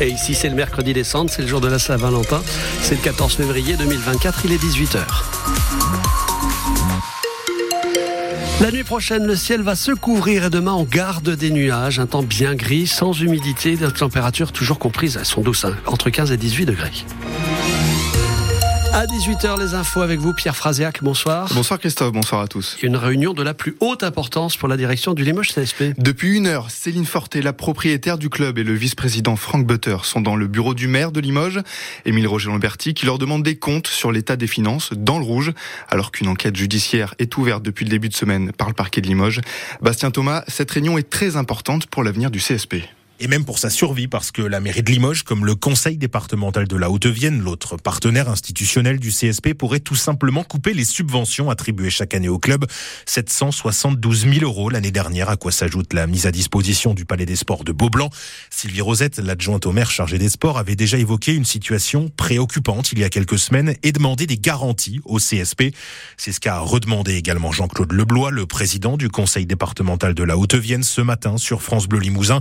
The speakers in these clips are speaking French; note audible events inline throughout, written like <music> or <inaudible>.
Et ici, c'est le mercredi décembre, c'est le jour de la Saint-Valentin. C'est le 14 février 2024, il est 18h. La nuit prochaine, le ciel va se couvrir et demain on garde des nuages, un temps bien gris, sans humidité, des températures toujours comprises, elles sont douces, hein, entre 15 et 18 degrés. À 18h, les infos avec vous, Pierre Frasiac. Bonsoir. Bonsoir Christophe, bonsoir à tous. Une réunion de la plus haute importance pour la direction du Limoges CSP. Depuis une heure, Céline Forté, la propriétaire du club, et le vice-président Franck Butter sont dans le bureau du maire de Limoges, Émile Roger Lamberti, qui leur demande des comptes sur l'état des finances dans le rouge, alors qu'une enquête judiciaire est ouverte depuis le début de semaine par le parquet de Limoges. Bastien Thomas, cette réunion est très importante pour l'avenir du CSP et même pour sa survie, parce que la mairie de Limoges, comme le conseil départemental de la Haute-Vienne, l'autre partenaire institutionnel du CSP, pourrait tout simplement couper les subventions attribuées chaque année au club. 772 000 euros l'année dernière, à quoi s'ajoute la mise à disposition du Palais des Sports de Beaublanc. Sylvie Rosette, l'adjointe au maire chargée des sports, avait déjà évoqué une situation préoccupante il y a quelques semaines et demandé des garanties au CSP. C'est ce qu'a redemandé également Jean-Claude Leblois, le président du conseil départemental de la Haute-Vienne, ce matin sur France Bleu Limousin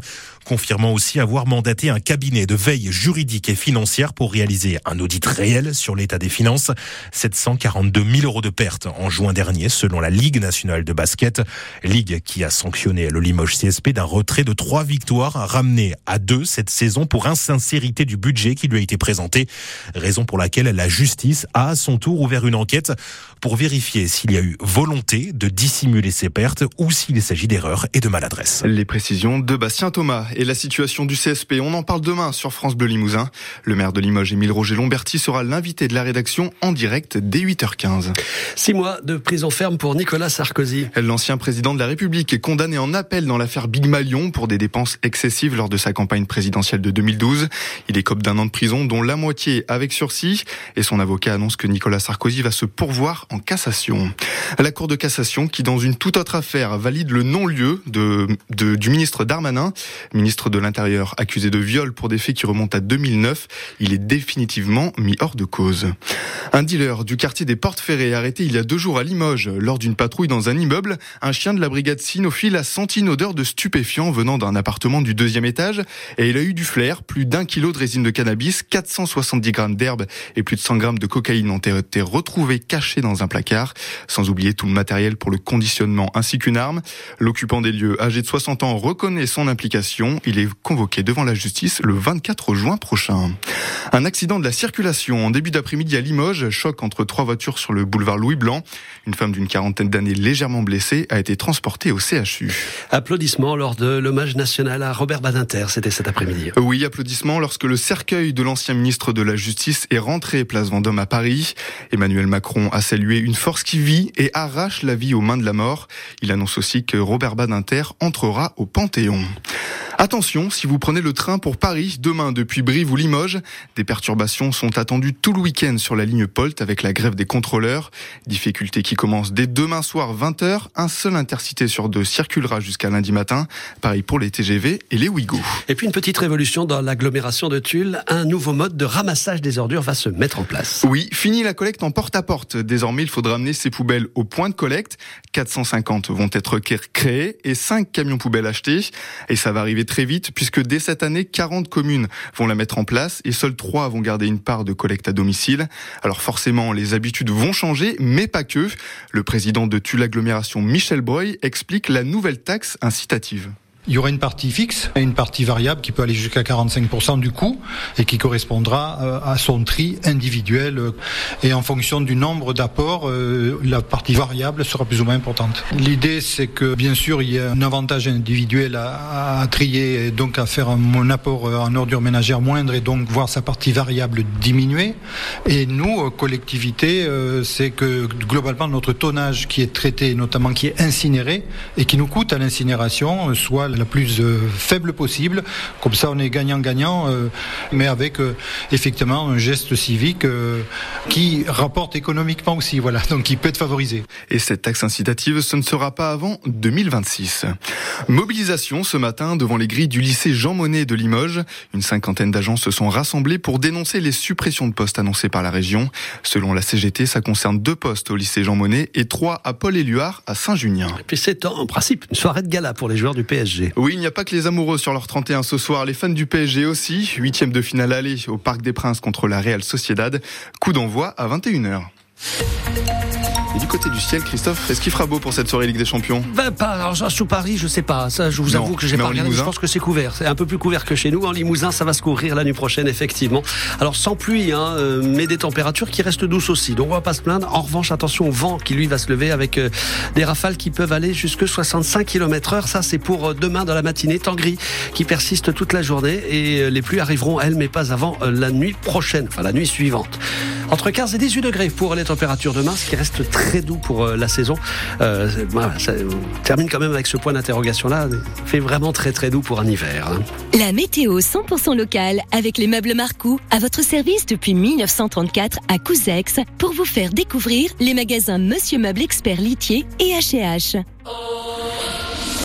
affirmant aussi avoir mandaté un cabinet de veille juridique et financière pour réaliser un audit réel sur l'état des finances. 742 000 euros de pertes en juin dernier, selon la Ligue nationale de basket. Ligue qui a sanctionné le Limoges CSP d'un retrait de trois victoires ramené à deux cette saison pour insincérité du budget qui lui a été présenté. Raison pour laquelle la justice a à son tour ouvert une enquête pour vérifier s'il y a eu volonté de dissimuler ces pertes ou s'il s'agit d'erreurs et de maladresse. Les précisions de Bastien Thomas et la situation du CSP. On en parle demain sur France Bleu Limousin. Le maire de Limoges, Émile Roger Lomberti, sera l'invité de la rédaction en direct dès 8h15. Six mois de prison ferme pour Nicolas Sarkozy. L'ancien président de la République est condamné en appel dans l'affaire Big Malion pour des dépenses excessives lors de sa campagne présidentielle de 2012. Il écope d'un an de prison, dont la moitié avec sursis. Et son avocat annonce que Nicolas Sarkozy va se pourvoir en cassation. La Cour de cassation qui, dans une toute autre affaire, valide le non-lieu de, de, du ministre Darmanin, ministre de l'Intérieur accusé de viol pour des faits qui remontent à 2009. Il est définitivement mis hors de cause. Un dealer du quartier des Portes Ferrées arrêté il y a deux jours à Limoges. Lors d'une patrouille dans un immeuble, un chien de la brigade cynophile a senti une odeur de stupéfiant venant d'un appartement du deuxième étage et il a eu du flair. Plus d'un kilo de résine de cannabis, 470 grammes d'herbe et plus de 100 grammes de cocaïne ont été retrouvés cachés dans un placard. Sans oublier tout le matériel pour le conditionnement ainsi qu'une arme. L'occupant des lieux, âgé de 60 ans, reconnaît son implication. Est convoqué devant la justice le 24 juin prochain. Un accident de la circulation en début d'après-midi à Limoges, choc entre trois voitures sur le boulevard Louis Blanc. Une femme d'une quarantaine d'années légèrement blessée a été transportée au CHU. Applaudissements lors de l'hommage national à Robert Badinter, c'était cet après-midi. Oui, applaudissements lorsque le cercueil de l'ancien ministre de la Justice est rentré place Vendôme à Paris. Emmanuel Macron a salué une force qui vit et arrache la vie aux mains de la mort. Il annonce aussi que Robert Badinter entrera au Panthéon. Attention, si vous prenez le train pour Paris demain depuis Brive ou Limoges, des perturbations sont attendues tout le week-end sur la ligne Polt avec la grève des contrôleurs. Difficulté qui commence dès demain soir 20h. Un seul intercité sur deux circulera jusqu'à lundi matin. Pareil pour les TGV et les Ouigo. Et puis une petite révolution dans l'agglomération de Tulle. Un nouveau mode de ramassage des ordures va se mettre en place. Oui, fini la collecte en porte-à-porte. Désormais, il faudra amener ces poubelles au point de collecte. 450 vont être créés et 5 camions poubelles achetés. Et ça va arriver très vite puisque dès cette année, 40 communes vont la mettre en place et seules 3 vont garder une part de collecte à domicile. Alors forcément, les habitudes vont changer, mais pas que. Le président de Tulle Agglomération, Michel Breuil, explique la nouvelle taxe incitative. Il y aura une partie fixe et une partie variable qui peut aller jusqu'à 45% du coût et qui correspondra euh, à son tri individuel. Et en fonction du nombre d'apports, euh, la partie variable sera plus ou moins importante. L'idée, c'est que bien sûr, il y a un avantage individuel à, trier et donc à faire un, apport euh, en ordure ménagère moindre et donc voir sa partie variable diminuer. Et nous, collectivité, c'est que globalement, notre tonnage qui est traité, notamment qui est incinéré et qui nous coûte à l'incinération, soit la plus euh, faible possible. Comme ça, on est gagnant-gagnant, euh, mais avec euh, effectivement un geste civique qui rapporte économiquement aussi, voilà, <laughs> donc qui peut être favorisé. Et cette taxe incitative, ce ne sera pas avant 2026. Mobilisation ce matin devant les grilles du lycée Jean Monnet de Limoges. Une cinquantaine d'agents se sont rassemblés pour dénoncer les suppressions de postes annoncées par la région. Selon la CGT, ça concerne deux postes au lycée Jean Monnet et trois à Paul-Éluard à Saint-Junien. Et puis c'est en principe une soirée de gala pour les joueurs du PSG. Oui, il n'y a pas que les amoureux sur leur 31 ce soir, les fans du PSG aussi. Huitième de finale aller au Parc des Princes contre la Real Sociedad. Coup d'envoi à 21h. Et du côté du ciel, Christophe, est-ce qu'il fera beau pour cette soirée Ligue des Champions? Ben pas, alors sous Paris, je sais pas. Ça, je vous avoue que j'ai pas regardé. Je pense que c'est couvert. C'est un peu plus couvert que chez nous. En Limousin, ça va se couvrir la nuit prochaine, effectivement. Alors sans pluie, hein, euh, mais des températures qui restent douces aussi. Donc on va pas se plaindre. En revanche, attention au vent qui lui va se lever avec euh, des rafales qui peuvent aller jusque 65 km heure. Ça, c'est pour euh, demain dans la matinée. Temps gris qui persiste toute la journée et les pluies arriveront, elles, mais pas avant la nuit prochaine, enfin la nuit suivante. Entre 15 et 18 degrés pour les températures demain, ce qui reste très doux pour la saison. Euh, ça termine quand même avec ce point d'interrogation-là. fait vraiment très très doux pour un hiver. Hein. La météo 100% locale avec les meubles Marcou à votre service depuis 1934 à Couzex pour vous faire découvrir les magasins Monsieur Meuble Expert Litier et H&H.